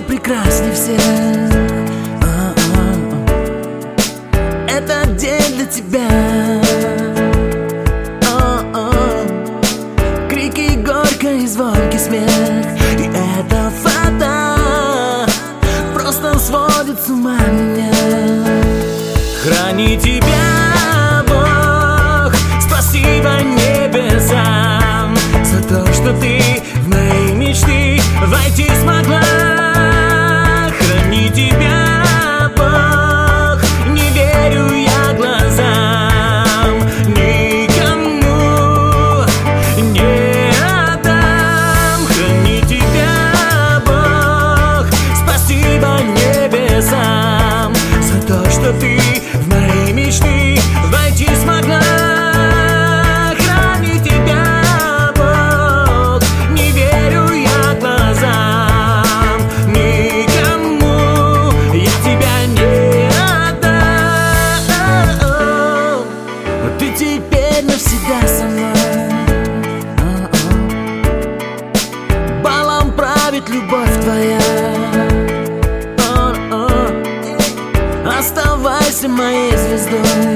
ты прекрасней всех а -а. Это день для тебя. А Крики горько и звонкий смех. И это фото Просто сводит с ума. Что ты в мои мечты Войти смогла Храни тебя Бог. Не верю я глазам Никому. Я тебя не Оставайся моей звездой